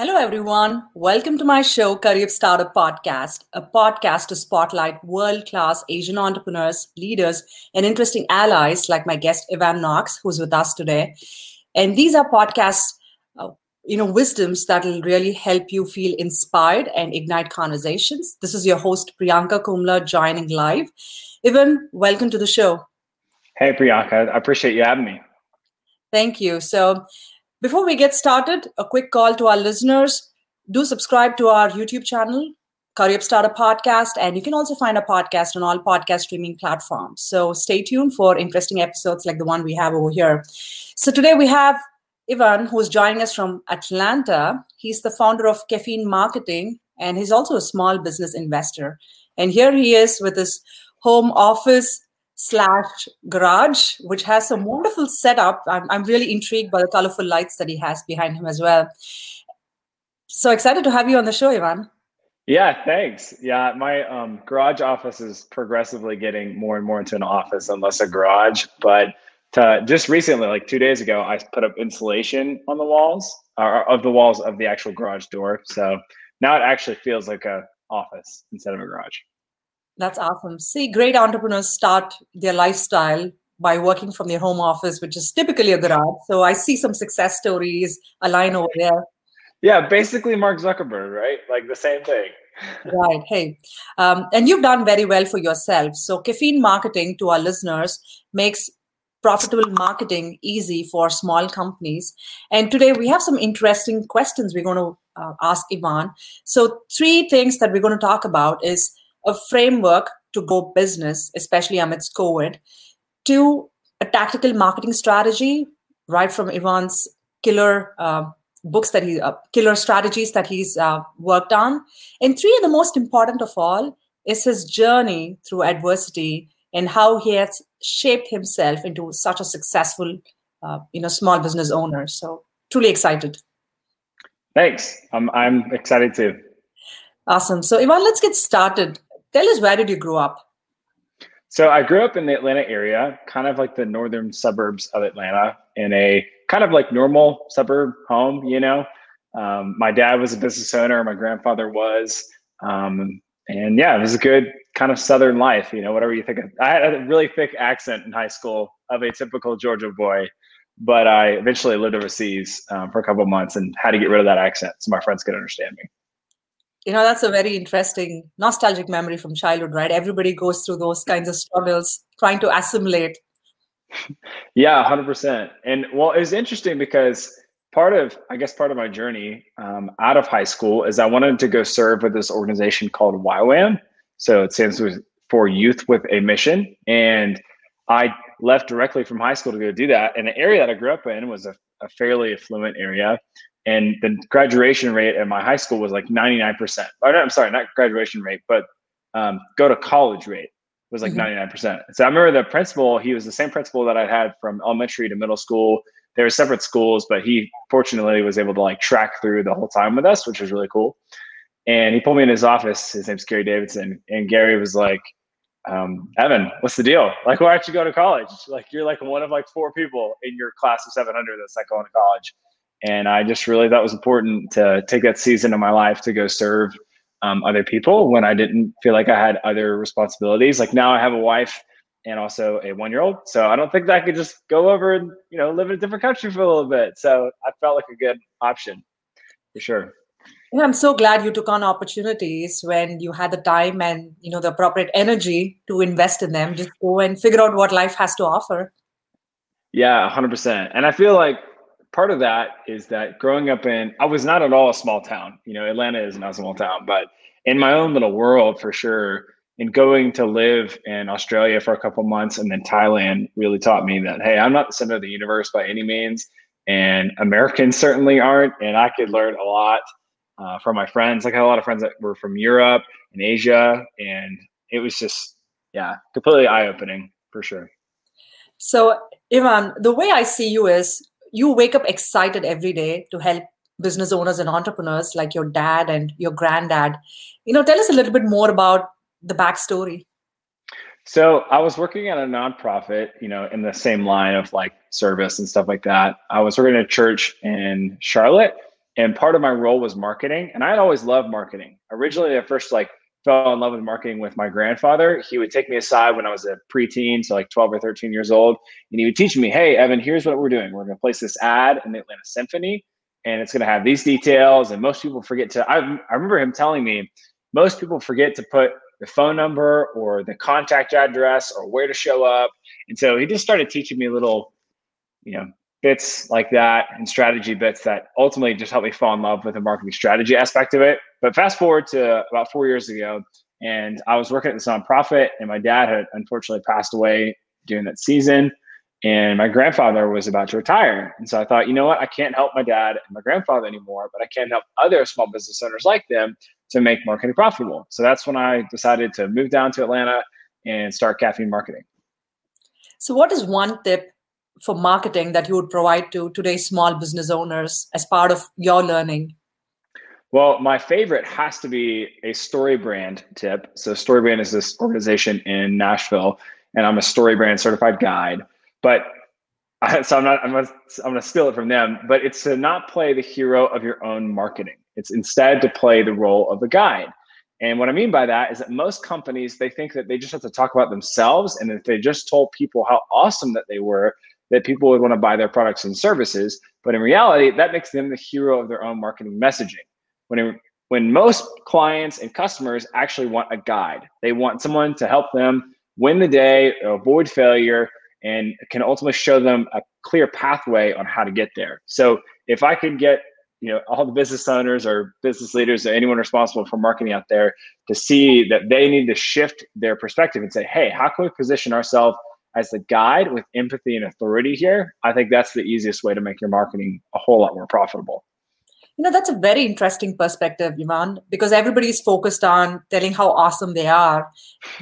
Hello, everyone. Welcome to my show, Career Startup Podcast, a podcast to spotlight world class Asian entrepreneurs, leaders, and interesting allies like my guest, Ivan Knox, who's with us today. And these are podcasts, uh, you know, wisdoms that will really help you feel inspired and ignite conversations. This is your host, Priyanka Kumla, joining live. Ivan, welcome to the show. Hey, Priyanka. I appreciate you having me. Thank you. So, before we get started, a quick call to our listeners. Do subscribe to our YouTube channel, Career Startup Podcast, and you can also find a podcast on all podcast streaming platforms. So stay tuned for interesting episodes like the one we have over here. So today we have Ivan, who's joining us from Atlanta. He's the founder of Caffeine Marketing, and he's also a small business investor. And here he is with his home office slash garage, which has some wonderful setup. I'm, I'm really intrigued by the colorful lights that he has behind him as well. So excited to have you on the show, Ivan. Yeah, thanks. Yeah, my um, garage office is progressively getting more and more into an office and less a garage. But to, just recently, like two days ago, I put up insulation on the walls or of the walls of the actual garage door. So now it actually feels like a office instead of a garage. That's awesome. See, great entrepreneurs start their lifestyle by working from their home office, which is typically a garage. So I see some success stories align over there. Yeah, basically Mark Zuckerberg, right? Like the same thing. right. Hey, um, and you've done very well for yourself. So caffeine marketing to our listeners makes profitable marketing easy for small companies. And today we have some interesting questions we're going to uh, ask Ivan. So three things that we're going to talk about is a framework to go business, especially amidst COVID, to a tactical marketing strategy, right from Ivan's killer uh, books that he, uh, killer strategies that he's uh, worked on. And three, the most important of all, is his journey through adversity and how he has shaped himself into such a successful, uh, you know, small business owner. So truly excited. Thanks. I'm I'm excited too. Awesome. So Ivan, let's get started. Tell us where did you grow up? So I grew up in the Atlanta area, kind of like the northern suburbs of Atlanta, in a kind of like normal suburb home. You know, um, my dad was a business owner, my grandfather was, um, and yeah, it was a good kind of southern life. You know, whatever you think. Of. I had a really thick accent in high school of a typical Georgia boy, but I eventually lived overseas um, for a couple months and had to get rid of that accent so my friends could understand me you know that's a very interesting nostalgic memory from childhood right everybody goes through those kinds of struggles trying to assimilate yeah 100% and well it was interesting because part of i guess part of my journey um, out of high school is i wanted to go serve with this organization called YWAM. So it stands for Youth with a Mission. And I left directly from high school to go do that. And the area that I grew up in was a, a fairly affluent area and the graduation rate at my high school was like 99%. Or, I'm sorry, not graduation rate, but um, go to college rate was like mm-hmm. 99%. So I remember the principal, he was the same principal that I had from elementary to middle school. They were separate schools, but he fortunately was able to like track through the whole time with us, which was really cool. And he pulled me in his office. His name's Gary Davidson. And Gary was like, um, Evan, what's the deal? Like, why aren't you going to college? Like, you're like one of like four people in your class of 700 that's like going to college. And I just really thought it was important to take that season of my life to go serve um, other people when I didn't feel like I had other responsibilities. Like now I have a wife and also a one year old. So I don't think that I could just go over and, you know, live in a different country for a little bit. So I felt like a good option for sure. Yeah, I'm so glad you took on opportunities when you had the time and you know the appropriate energy to invest in them. Just go and figure out what life has to offer. Yeah, hundred percent. And I feel like part of that is that growing up in, I was not at all a small town. You know, Atlanta is not a small town, but in my own little world for sure. And going to live in Australia for a couple months and then Thailand really taught me that, hey, I'm not the center of the universe by any means. And Americans certainly aren't. And I could learn a lot uh, from my friends. Like I had a lot of friends that were from Europe and Asia. And it was just, yeah, completely eye opening for sure. So, Ivan, the way I see you is you wake up excited every day to help business owners and entrepreneurs like your dad and your granddad. You know, tell us a little bit more about the backstory. So I was working at a nonprofit, you know, in the same line of like service and stuff like that. I was working at a church in Charlotte, And part of my role was marketing. And I had always loved marketing. Originally, I first like fell in love with marketing with my grandfather. He would take me aside when I was a preteen, so like 12 or 13 years old, and he would teach me, hey, Evan, here's what we're doing. We're going to place this ad in the Atlanta Symphony, and it's going to have these details. And most people forget to, I, I remember him telling me, most people forget to put the phone number or the contact address or where to show up. And so he just started teaching me a little, you know, bits like that and strategy bits that ultimately just helped me fall in love with the marketing strategy aspect of it. But fast forward to about four years ago, and I was working at this nonprofit, and my dad had unfortunately passed away during that season. And my grandfather was about to retire. And so I thought, you know what? I can't help my dad and my grandfather anymore, but I can help other small business owners like them to make marketing profitable. So that's when I decided to move down to Atlanta and start caffeine marketing. So, what is one tip for marketing that you would provide to today's small business owners as part of your learning? Well, my favorite has to be a StoryBrand tip. So, StoryBrand is this organization in Nashville, and I'm a StoryBrand certified guide. But so I'm not I'm gonna, I'm gonna steal it from them. But it's to not play the hero of your own marketing. It's instead to play the role of a guide. And what I mean by that is that most companies they think that they just have to talk about themselves, and if they just told people how awesome that they were, that people would want to buy their products and services. But in reality, that makes them the hero of their own marketing messaging. When it, when most clients and customers actually want a guide, they want someone to help them win the day, avoid failure, and can ultimately show them a clear pathway on how to get there. So if I could get you know all the business owners or business leaders or anyone responsible for marketing out there to see that they need to shift their perspective and say hey how can we position ourselves as the guide with empathy and authority here, I think that's the easiest way to make your marketing a whole lot more profitable. You know, that's a very interesting perspective, Ivan, because everybody's focused on telling how awesome they are.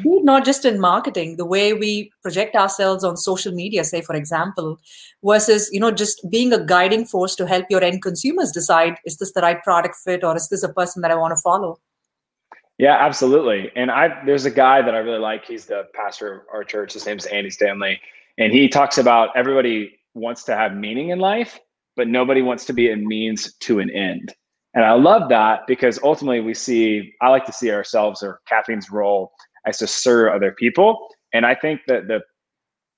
Not just in marketing, the way we project ourselves on social media, say, for example, versus, you know, just being a guiding force to help your end consumers decide is this the right product fit or is this a person that I want to follow? Yeah, absolutely. And I there's a guy that I really like. He's the pastor of our church. His name's Andy Stanley. And he talks about everybody wants to have meaning in life, but nobody wants to be a means to an end. And I love that because ultimately we see, I like to see ourselves or caffeine's role as to serve other people. And I think that the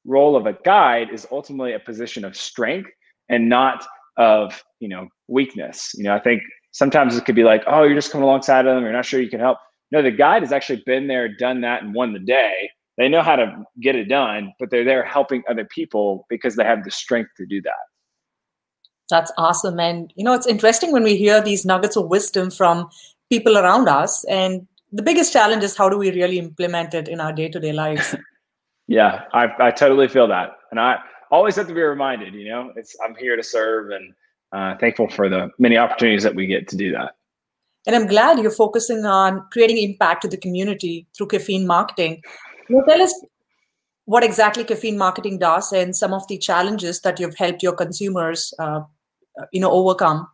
role of a guide is ultimately a position of strength and not of, you know, weakness. You know, I think sometimes it could be like, oh, you're just coming alongside of them, you're not sure you can help. No, the guide has actually been there, done that, and won the day. They know how to get it done, but they're there helping other people because they have the strength to do that. That's awesome. And, you know, it's interesting when we hear these nuggets of wisdom from people around us. And the biggest challenge is how do we really implement it in our day to day lives? yeah, I, I totally feel that. And I always have to be reminded, you know, it's I'm here to serve and uh, thankful for the many opportunities that we get to do that. And I'm glad you're focusing on creating impact to the community through caffeine marketing. You tell us what exactly caffeine marketing does and some of the challenges that you've helped your consumers, uh, you know, overcome?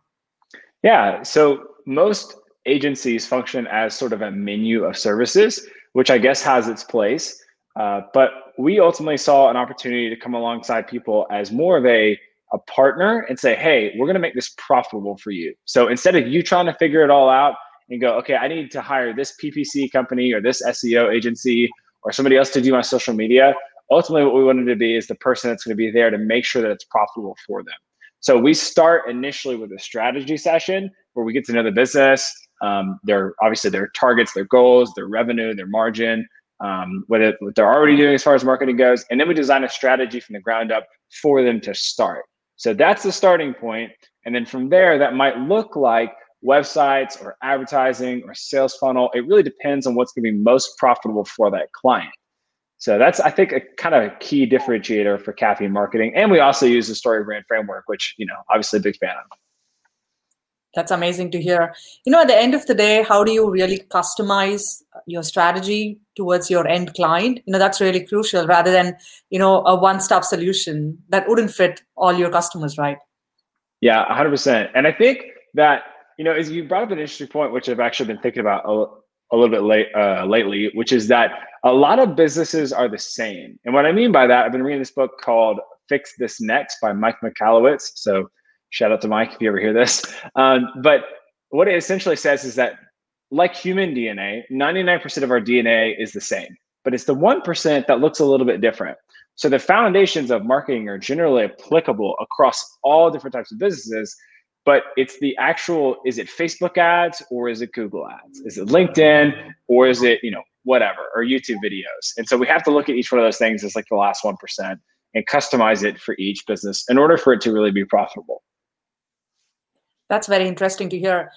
Yeah. So most agencies function as sort of a menu of services, which I guess has its place. Uh, but we ultimately saw an opportunity to come alongside people as more of a a partner and say, hey, we're going to make this profitable for you. So instead of you trying to figure it all out and go, okay, I need to hire this PPC company or this SEO agency or somebody else to do my social media, ultimately what we wanted to be is the person that's going to be there to make sure that it's profitable for them. So we start initially with a strategy session where we get to know the business, um, their obviously their targets, their goals, their revenue, their margin, um, what, it, what they're already doing as far as marketing goes, and then we design a strategy from the ground up for them to start. So that's the starting point. And then from there, that might look like websites or advertising or sales funnel. It really depends on what's going to be most profitable for that client. So that's, I think, a kind of a key differentiator for caffeine marketing. And we also use the StoryBrand framework, which, you know, obviously a big fan of. That's amazing to hear. You know, at the end of the day, how do you really customize your strategy towards your end client? You know, that's really crucial rather than, you know, a one stop solution that wouldn't fit all your customers, right? Yeah, 100%. And I think that, you know, as you brought up an interesting point, which I've actually been thinking about a, a little bit late uh, lately, which is that a lot of businesses are the same. And what I mean by that, I've been reading this book called Fix This Next by Mike Michalowicz. So Shout out to Mike if you ever hear this. Um, but what it essentially says is that, like human DNA, 99% of our DNA is the same, but it's the 1% that looks a little bit different. So the foundations of marketing are generally applicable across all different types of businesses, but it's the actual is it Facebook ads or is it Google ads? Is it LinkedIn or is it, you know, whatever, or YouTube videos? And so we have to look at each one of those things as like the last 1% and customize it for each business in order for it to really be profitable. That's very interesting to hear.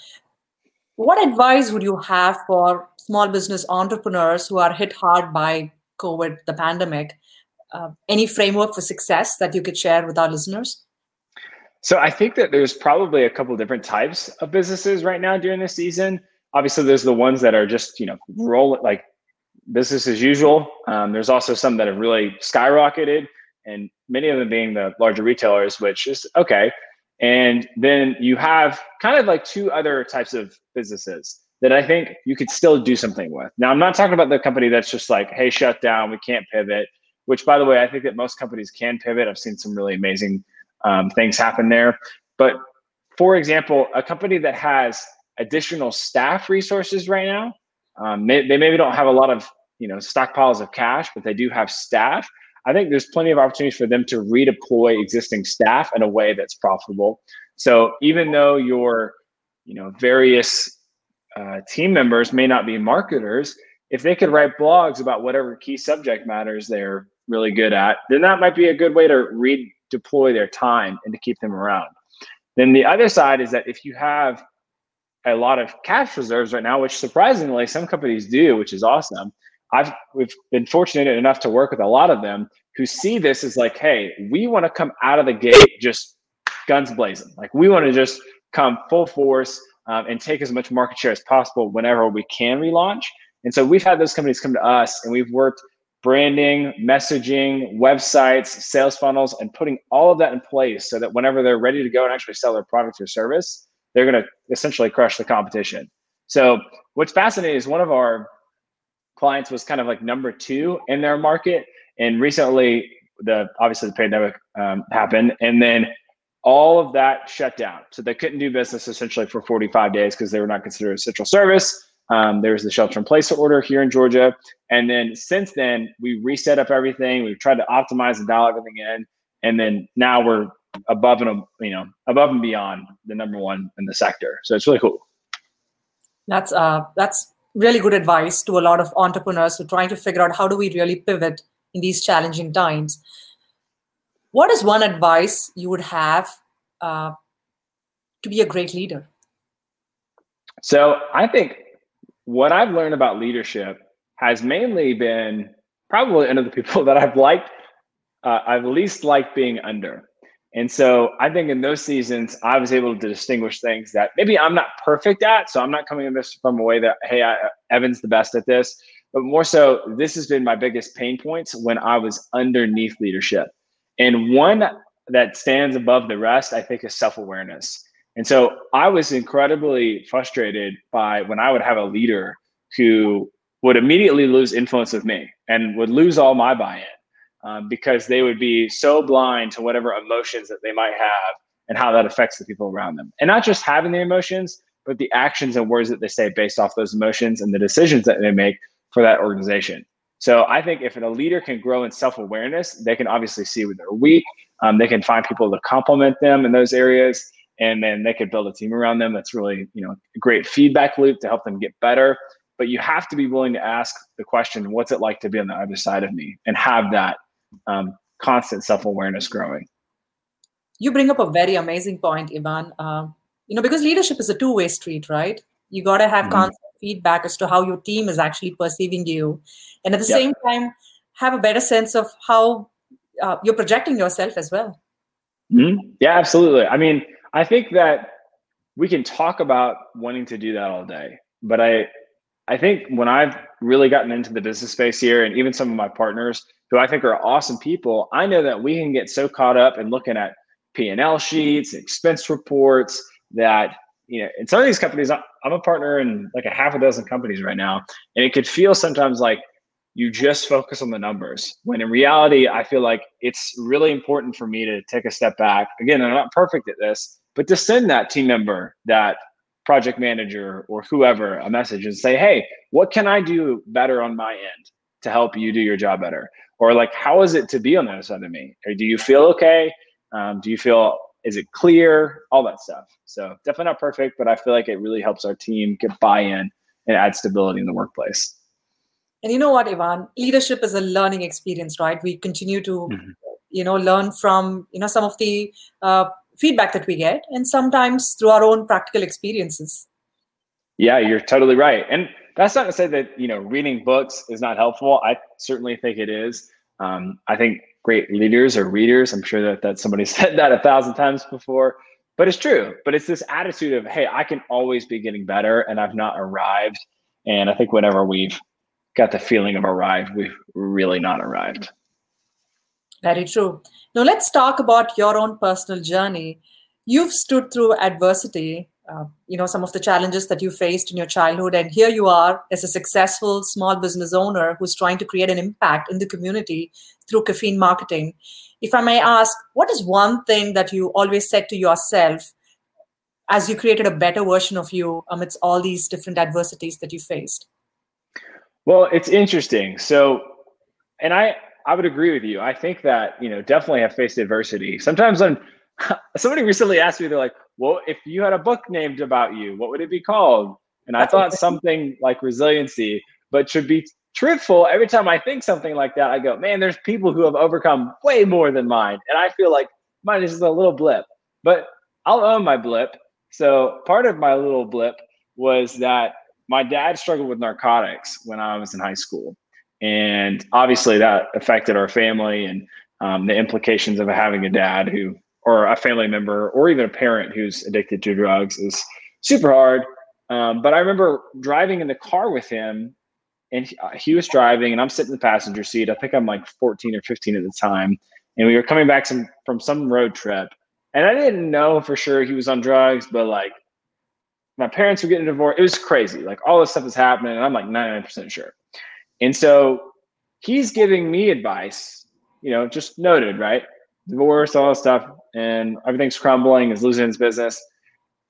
What advice would you have for small business entrepreneurs who are hit hard by COVID, the pandemic? Uh, any framework for success that you could share with our listeners? So I think that there's probably a couple different types of businesses right now during this season. Obviously, there's the ones that are just you know roll like business as usual. Um, there's also some that have really skyrocketed, and many of them being the larger retailers, which is okay. And then you have kind of like two other types of businesses that I think you could still do something with. Now, I'm not talking about the company that's just like, hey, shut down, we can't pivot, which by the way, I think that most companies can pivot. I've seen some really amazing um, things happen there. But for example, a company that has additional staff resources right now, um, they, they maybe don't have a lot of you know stockpiles of cash, but they do have staff. I think there's plenty of opportunities for them to redeploy existing staff in a way that's profitable. So even though your, you know, various uh, team members may not be marketers, if they could write blogs about whatever key subject matters they're really good at, then that might be a good way to redeploy their time and to keep them around. Then the other side is that if you have a lot of cash reserves right now, which surprisingly some companies do, which is awesome, I've we've been fortunate enough to work with a lot of them who see this as like, hey, we want to come out of the gate just guns blazing. Like we want to just come full force um, and take as much market share as possible whenever we can relaunch. And so we've had those companies come to us and we've worked branding, messaging, websites, sales funnels, and putting all of that in place so that whenever they're ready to go and actually sell their product or service, they're going to essentially crush the competition. So what's fascinating is one of our clients was kind of like number two in their market. And recently, the obviously the pandemic um, happened, and then all of that shut down. So they couldn't do business essentially for 45 days because they were not considered essential service. Um, there was the shelter in place order here in Georgia. And then since then, we reset up everything. We've tried to optimize and dial everything in. And then now we're above and you know above and beyond the number one in the sector. So it's really cool. That's uh that's really good advice to a lot of entrepreneurs who are trying to figure out how do we really pivot in these challenging times. What is one advice you would have uh, to be a great leader? So I think what I've learned about leadership has mainly been probably under the people that I've liked, uh, I've least liked being under. And so I think in those seasons, I was able to distinguish things that maybe I'm not perfect at. So I'm not coming at this from a way that, hey, I, Evan's the best at this, but more so, this has been my biggest pain points when I was underneath leadership. And one that stands above the rest, I think, is self awareness. And so I was incredibly frustrated by when I would have a leader who would immediately lose influence of me and would lose all my buy in um, because they would be so blind to whatever emotions that they might have and how that affects the people around them. And not just having the emotions, but the actions and words that they say based off those emotions and the decisions that they make for that organization. So I think if a leader can grow in self awareness, they can obviously see where they're weak. Um, they can find people to compliment them in those areas, and then they could build a team around them. That's really you know a great feedback loop to help them get better. But you have to be willing to ask the question, "What's it like to be on the other side of me?" and have that um, constant self awareness growing. You bring up a very amazing point, Ivan. Uh, you know, because leadership is a two way street, right? You got to have mm-hmm. constant feedback as to how your team is actually perceiving you, and at the yep. same time, have a better sense of how uh, you're projecting yourself as well. Mm-hmm. Yeah, absolutely. I mean, I think that we can talk about wanting to do that all day, but I, I think when I've really gotten into the business space here, and even some of my partners, who I think are awesome people, I know that we can get so caught up in looking at P&L sheets, expense reports that, you know, in some of these companies, I'm a partner in like a half a dozen companies right now. And it could feel sometimes like you just focus on the numbers. When in reality, I feel like it's really important for me to take a step back. Again, I'm not perfect at this, but to send that team member, that project manager, or whoever a message and say, hey, what can I do better on my end to help you do your job better? Or like, how is it to be on the other side of me? Or do you feel okay? Um, do you feel is it clear? All that stuff. So definitely not perfect, but I feel like it really helps our team get buy-in and add stability in the workplace. And you know what, Ivan? Leadership is a learning experience, right? We continue to, mm-hmm. you know, learn from you know some of the uh, feedback that we get, and sometimes through our own practical experiences. Yeah, you're totally right, and that's not to say that you know reading books is not helpful. I certainly think it is. Um, I think great leaders are readers. I'm sure that that somebody said that a thousand times before, but it's true. But it's this attitude of, hey, I can always be getting better, and I've not arrived. And I think whenever we've got the feeling of arrived, we've really not arrived. Very true. Now let's talk about your own personal journey. You've stood through adversity uh, you know some of the challenges that you faced in your childhood. And here you are as a successful small business owner who's trying to create an impact in the community through caffeine marketing. If i may ask what is one thing that you always said to yourself as you created a better version of you amidst all these different adversities that you faced? Well it's interesting. So and i i would agree with you. I think that you know definitely have faced adversity. Sometimes when somebody recently asked me they're like well, if you had a book named about you, what would it be called? And I thought something like resiliency, but should be truthful. Every time I think something like that, I go, man, there's people who have overcome way more than mine. And I feel like mine is just a little blip, but I'll own my blip. So part of my little blip was that my dad struggled with narcotics when I was in high school. And obviously that affected our family and um, the implications of having a dad who or a family member or even a parent who's addicted to drugs is super hard. Um, but I remember driving in the car with him and he, uh, he, was driving and I'm sitting in the passenger seat. I think I'm like 14 or 15 at the time. And we were coming back some, from some road trip. And I didn't know for sure he was on drugs, but like my parents were getting divorced. It was crazy. Like all this stuff is happening. And I'm like 99% sure. And so he's giving me advice, you know, just noted, right? Divorce, all this stuff and everything's crumbling, is losing his business.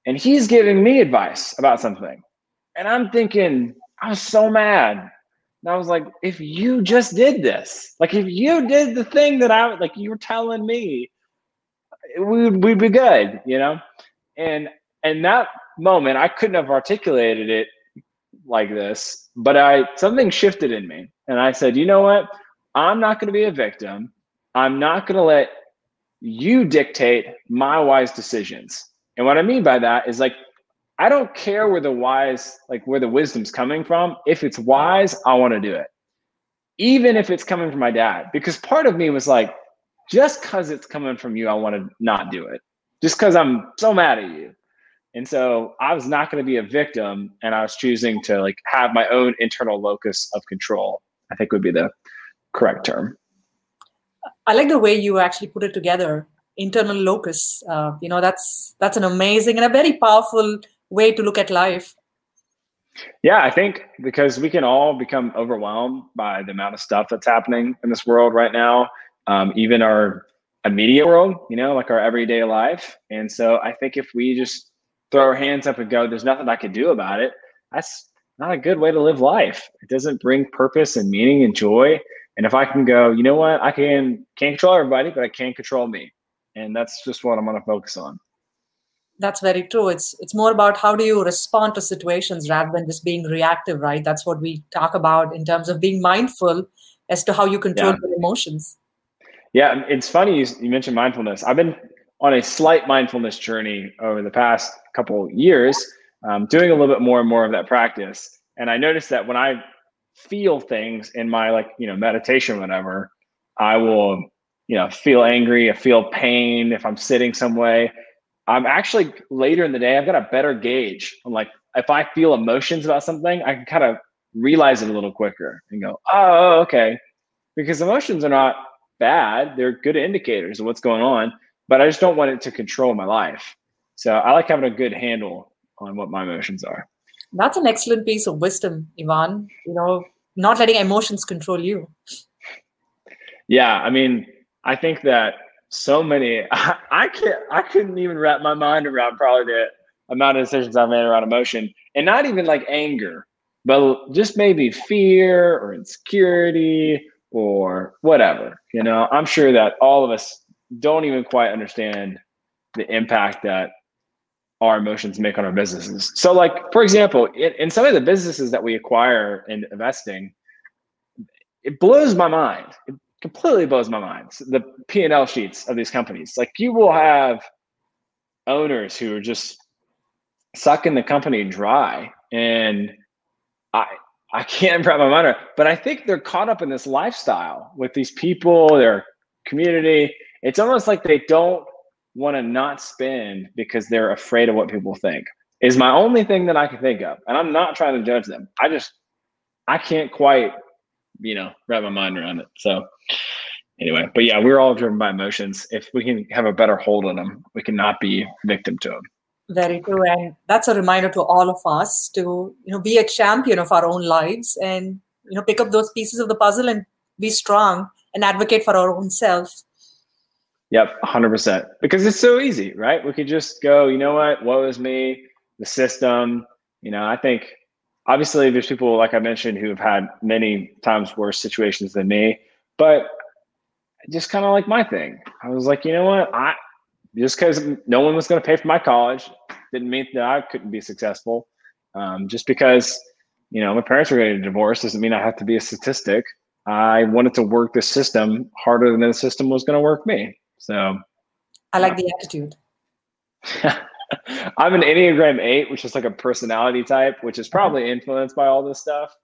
And he's giving me advice about something. And I'm thinking, I was so mad. And I was like, if you just did this, like if you did the thing that I like you were telling me, we would we'd be good, you know? And and that moment I couldn't have articulated it like this, but I something shifted in me. And I said, you know what? I'm not gonna be a victim. I'm not gonna let you dictate my wise decisions. And what I mean by that is like, I don't care where the wise, like where the wisdom's coming from. If it's wise, I want to do it. Even if it's coming from my dad, because part of me was like, just because it's coming from you, I want to not do it. Just because I'm so mad at you. And so I was not going to be a victim and I was choosing to like have my own internal locus of control, I think would be the correct term. I like the way you actually put it together. Internal locus. Uh, you know, that's that's an amazing and a very powerful way to look at life. Yeah, I think because we can all become overwhelmed by the amount of stuff that's happening in this world right now, um, even our immediate world, you know, like our everyday life. And so I think if we just throw our hands up and go, there's nothing I can do about it, that's not a good way to live life. It doesn't bring purpose and meaning and joy. And if I can go, you know what, I can can't control everybody, but I can control me, and that's just what I'm going to focus on. That's very true. It's it's more about how do you respond to situations rather than just being reactive, right? That's what we talk about in terms of being mindful as to how you control yeah. your emotions. Yeah, it's funny you, you mentioned mindfulness. I've been on a slight mindfulness journey over the past couple years, um, doing a little bit more and more of that practice. And I noticed that when I feel things in my like you know meditation whatever i will you know feel angry i feel pain if i'm sitting some way. I'm actually later in the day i've got a better gauge i'm like if i feel emotions about something i can kind of realize it a little quicker and go oh okay. Because emotions are not bad they're good indicators of what's going on but i just don't want it to control my life. So i like having a good handle on what my emotions are that's an excellent piece of wisdom, Ivan. You know, not letting emotions control you. Yeah, I mean, I think that so many I, I can't I couldn't even wrap my mind around probably the amount of decisions I've made around emotion and not even like anger, but just maybe fear or insecurity or whatever. You know, I'm sure that all of us don't even quite understand the impact that our emotions make on our businesses. So, like for example, in, in some of the businesses that we acquire in investing, it blows my mind. It completely blows my mind. The P and L sheets of these companies, like you will have owners who are just sucking the company dry, and I I can't wrap my mind around. But I think they're caught up in this lifestyle with these people, their community. It's almost like they don't want to not spend because they're afraid of what people think. Is my only thing that I can think of, and I'm not trying to judge them. I just I can't quite, you know, wrap my mind around it. So anyway, but yeah, we're all driven by emotions. If we can have a better hold on them, we cannot be victim to them. Very true, and that's a reminder to all of us to you know be a champion of our own lives and you know pick up those pieces of the puzzle and be strong and advocate for our own self. Yep, hundred percent. Because it's so easy, right? We could just go, you know what? What was me? The system. You know, I think obviously there's people like I mentioned who have had many times worse situations than me, but just kind of like my thing. I was like, you know what? I just because no one was going to pay for my college didn't mean that I couldn't be successful. Um, just because you know my parents were getting a divorce doesn't mean I have to be a statistic. I wanted to work the system harder than the system was going to work me. So I like the attitude. I'm an Enneagram 8, which is like a personality type, which is probably influenced by all this stuff.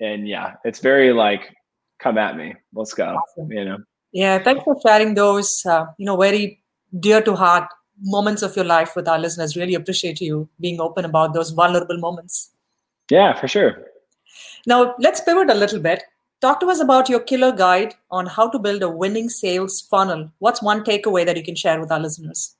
And yeah, it's very like, come at me. Let's go. Awesome. You know? Yeah. Thanks for sharing those, uh, you know, very dear to heart moments of your life with our listeners. Really appreciate you being open about those vulnerable moments. Yeah, for sure. Now, let's pivot a little bit. Talk to us about your killer guide on how to build a winning sales funnel. What's one takeaway that you can share with our listeners?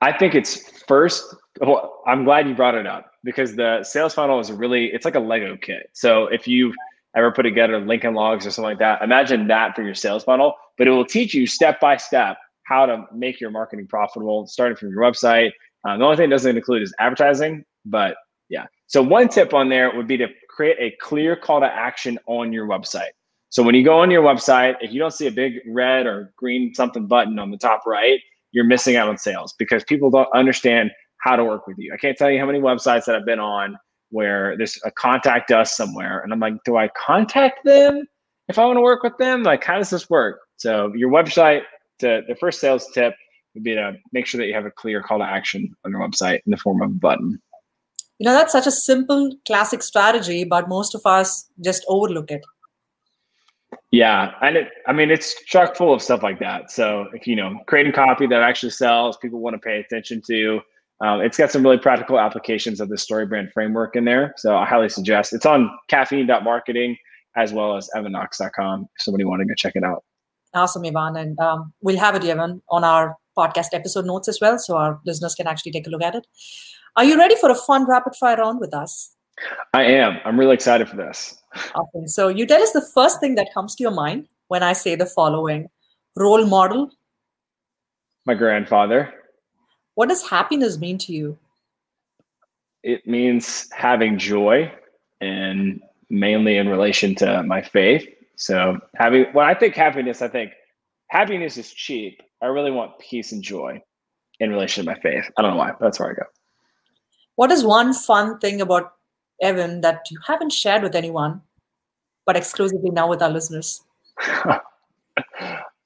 I think it's first. Well, I'm glad you brought it up because the sales funnel is really it's like a Lego kit. So if you've ever put together Lincoln Logs or something like that, imagine that for your sales funnel. But it will teach you step by step how to make your marketing profitable, starting from your website. Uh, the only thing it doesn't include is advertising, but yeah. So one tip on there would be to create a clear call to action on your website. So when you go on your website, if you don't see a big red or green something button on the top right, you're missing out on sales because people don't understand how to work with you. I can't tell you how many websites that I've been on where there's a contact us somewhere, and I'm like, do I contact them if I want to work with them? Like, how does this work? So your website to the first sales tip would be to make sure that you have a clear call to action on your website in the form of a button. You know, that's such a simple, classic strategy, but most of us just overlook it. Yeah, and it, I mean, it's chock full of stuff like that. So if you know, creating copy that actually sells, people want to pay attention to. Um, it's got some really practical applications of the story brand framework in there. So I highly suggest it's on caffeine.marketing as well as evanknox.com if somebody want to go check it out. Awesome, Ivan. And um, we'll have it, Ivan, on our podcast episode notes as well, so our listeners can actually take a look at it. Are you ready for a fun rapid fire round with us? I am. I'm really excited for this. Awesome. So you tell us the first thing that comes to your mind when I say the following role model. My grandfather. What does happiness mean to you? It means having joy and mainly in relation to my faith so having when I think happiness, I think happiness is cheap. I really want peace and joy in relation to my faith. I don't know why, but that's where I go. What is one fun thing about Evan that you haven't shared with anyone, but exclusively now with our listeners?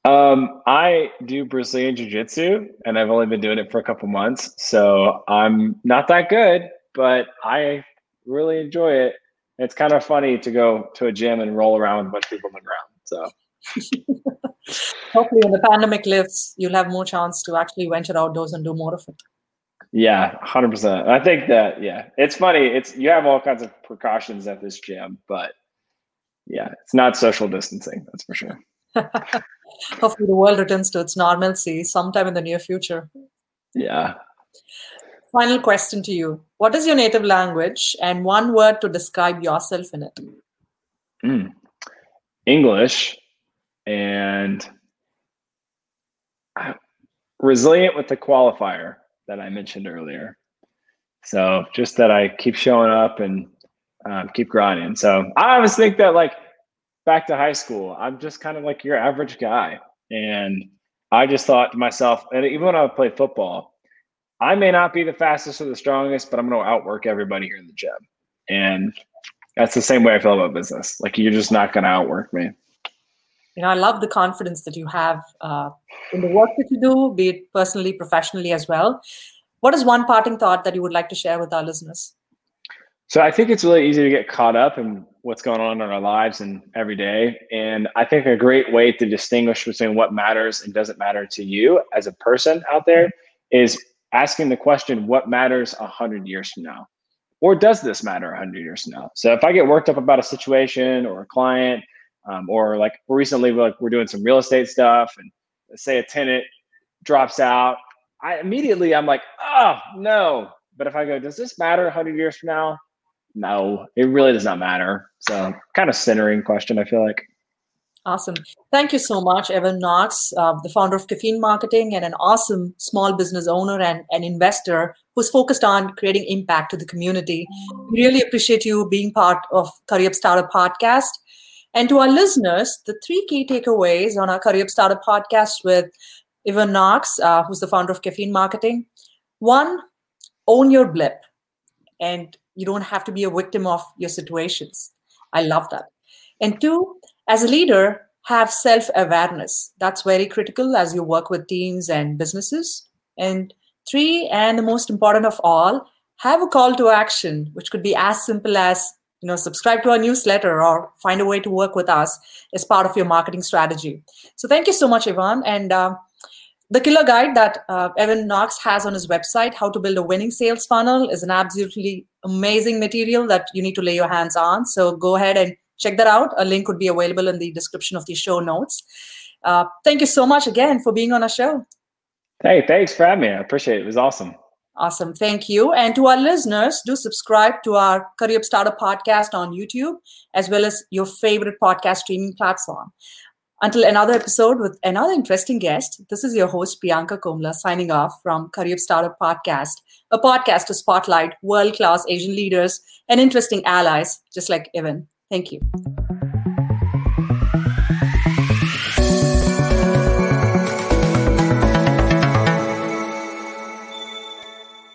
um, I do Brazilian Jiu Jitsu, and I've only been doing it for a couple months. So I'm not that good, but I really enjoy it it's kind of funny to go to a gym and roll around with a bunch of people on the ground. So hopefully when the pandemic lifts, you'll have more chance to actually venture outdoors and do more of it. Yeah, hundred percent. I think that yeah, it's funny. It's you have all kinds of precautions at this gym, but yeah, it's not social distancing. That's for sure. Hopefully, the world returns to its normalcy sometime in the near future. Yeah. Final question to you: What is your native language, and one word to describe yourself in it? Mm. English and resilient with the qualifier that I mentioned earlier. So just that I keep showing up and um, keep grinding. So I always think that like back to high school, I'm just kind of like your average guy. And I just thought to myself, and even when I play football, I may not be the fastest or the strongest, but I'm going to outwork everybody here in the gym. And that's the same way I feel about business. Like you're just not going to outwork me. You know, I love the confidence that you have uh, in the work that you do, be it personally, professionally as well. What is one parting thought that you would like to share with our listeners? So I think it's really easy to get caught up in what's going on in our lives and every day. And I think a great way to distinguish between what matters and doesn't matter to you as a person out there is asking the question, what matters a hundred years from now? Or does this matter a hundred years from now? So if I get worked up about a situation or a client, um, or like recently, we're like we're doing some real estate stuff, and say a tenant drops out, I immediately I'm like, oh no. But if I go, does this matter a hundred years from now? no, it really does not matter. So, kind of centering question, I feel like. Awesome. Thank you so much, Evan Knox, uh, the founder of Caffeine Marketing and an awesome small business owner and an investor who's focused on creating impact to the community. We really appreciate you being part of Career Up Startup podcast. And to our listeners, the three key takeaways on our Career Up Startup podcast with Ivan Knox, uh, who's the founder of Caffeine Marketing. One, own your blip. And you don't have to be a victim of your situations. I love that. And two, as a leader, have self awareness. That's very critical as you work with teams and businesses. And three, and the most important of all, have a call to action, which could be as simple as you know subscribe to our newsletter or find a way to work with us as part of your marketing strategy so thank you so much Ivan. and uh, the killer guide that uh, Evan Knox has on his website, How to Build a Winning Sales Funnel, is an absolutely amazing material that you need to lay your hands on. So go ahead and check that out. A link would be available in the description of the show notes. Uh, thank you so much again for being on our show. Hey, thanks for having me. I appreciate it. It was awesome. Awesome. Thank you. And to our listeners, do subscribe to our Career Up Startup podcast on YouTube, as well as your favorite podcast streaming platform. Until another episode with another interesting guest, this is your host, Priyanka Komla, signing off from Career Startup Podcast, a podcast to spotlight world class Asian leaders and interesting allies, just like Evan. Thank you.